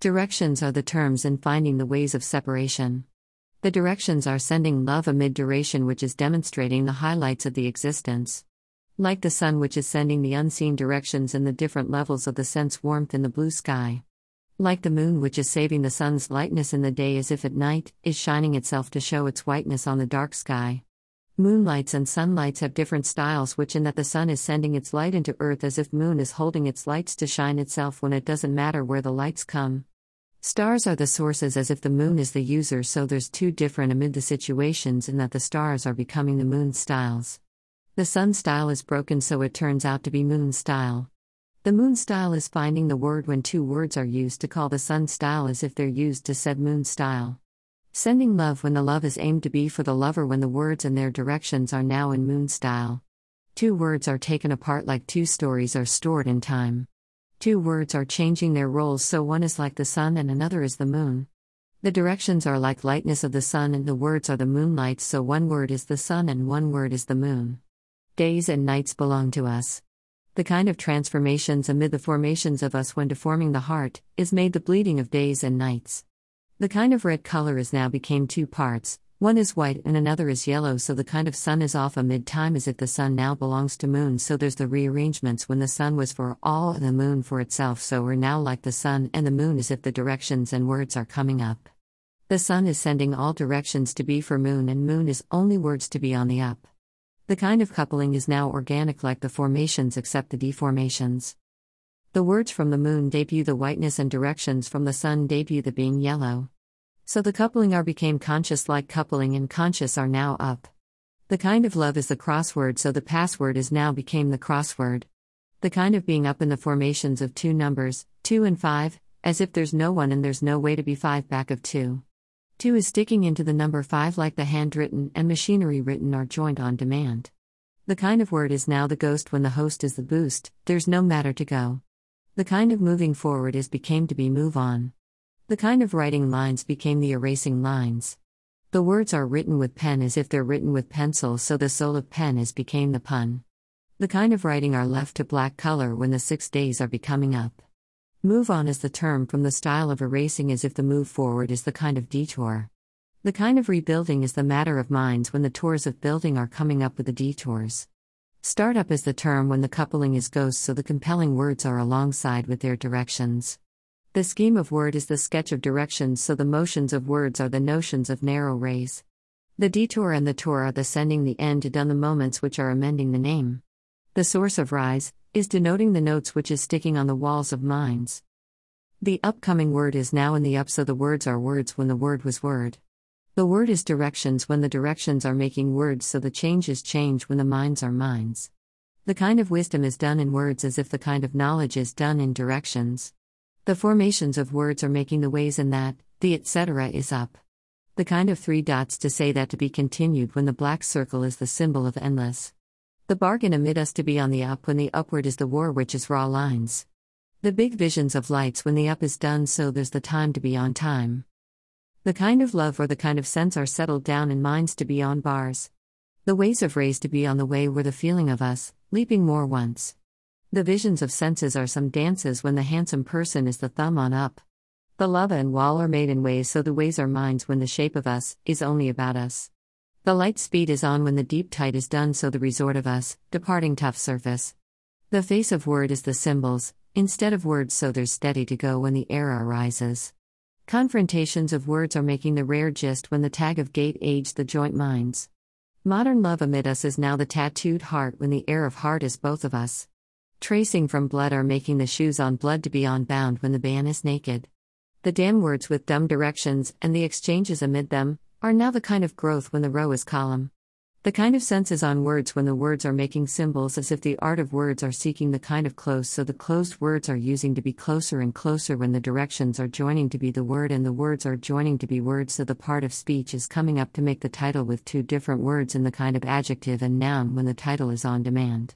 Directions are the terms in finding the ways of separation. The directions are sending love amid duration, which is demonstrating the highlights of the existence. Like the sun, which is sending the unseen directions in the different levels of the sense warmth in the blue sky. Like the moon, which is saving the sun's lightness in the day as if at night, is shining itself to show its whiteness on the dark sky. Moonlights and sunlights have different styles, which in that the sun is sending its light into earth as if moon is holding its lights to shine itself when it doesn't matter where the lights come. Stars are the sources as if the moon is the user, so there's two different amid the situations in that the stars are becoming the moon styles. The sun style is broken, so it turns out to be moon style. The moon style is finding the word when two words are used to call the sun style as if they're used to said moon style. Sending love when the love is aimed to be for the lover when the words and their directions are now in moon style. Two words are taken apart like two stories are stored in time. Two words are changing their roles so one is like the sun and another is the moon. The directions are like lightness of the sun and the words are the moonlights so one word is the sun and one word is the moon. Days and nights belong to us. The kind of transformations amid the formations of us when deforming the heart is made the bleeding of days and nights. The kind of red color is now became two parts, one is white and another is yellow so the kind of sun is off amid time as if the sun now belongs to moon so there's the rearrangements when the sun was for all and the moon for itself so we're now like the sun and the moon as if the directions and words are coming up. The sun is sending all directions to be for moon and moon is only words to be on the up. The kind of coupling is now organic like the formations except the deformations. The words from the moon debut the whiteness and directions from the sun debut the being yellow. So the coupling are became conscious like coupling and conscious are now up. The kind of love is the crossword so the password is now became the crossword. The kind of being up in the formations of two numbers, 2 and 5, as if there's no one and there's no way to be 5 back of 2. 2 is sticking into the number 5 like the handwritten and machinery written are joined on demand. The kind of word is now the ghost when the host is the boost, there's no matter to go. The kind of moving forward is became to be move on. The kind of writing lines became the erasing lines. The words are written with pen as if they're written with pencil, so the soul of pen is became the pun. The kind of writing are left to black color when the six days are becoming up. Move on is the term from the style of erasing as if the move forward is the kind of detour. The kind of rebuilding is the matter of minds when the tours of building are coming up with the detours. Startup is the term when the coupling is ghost, so the compelling words are alongside with their directions. The scheme of word is the sketch of directions, so the motions of words are the notions of narrow rays. The detour and the tour are the sending the end to done the moments which are amending the name. The source of rise is denoting the notes which is sticking on the walls of minds. The upcoming word is now in the up, so the words are words when the word was word. The word is directions when the directions are making words, so the change is change when the minds are minds. The kind of wisdom is done in words as if the kind of knowledge is done in directions. The formations of words are making the ways in that, the etc. is up. The kind of three dots to say that to be continued when the black circle is the symbol of endless. The bargain amid us to be on the up when the upward is the war which is raw lines. The big visions of lights when the up is done so there's the time to be on time. The kind of love or the kind of sense are settled down in minds to be on bars. The ways of rays to be on the way were the feeling of us, leaping more once. The visions of senses are some dances when the handsome person is the thumb on up. The love and wall are made in ways so the ways are minds when the shape of us is only about us. The light speed is on when the deep tight is done so the resort of us, departing tough surface. The face of word is the symbols, instead of words so there's steady to go when the era arises. Confrontations of words are making the rare gist when the tag of gate age the joint minds. Modern love amid us is now the tattooed heart when the air of heart is both of us. Tracing from blood are making the shoes on blood to be on bound when the ban is naked. The damn words with dumb directions and the exchanges amid them are now the kind of growth when the row is column. The kind of sense is on words when the words are making symbols as if the art of words are seeking the kind of close, so the closed words are using to be closer and closer when the directions are joining to be the word and the words are joining to be words, so the part of speech is coming up to make the title with two different words in the kind of adjective and noun when the title is on demand.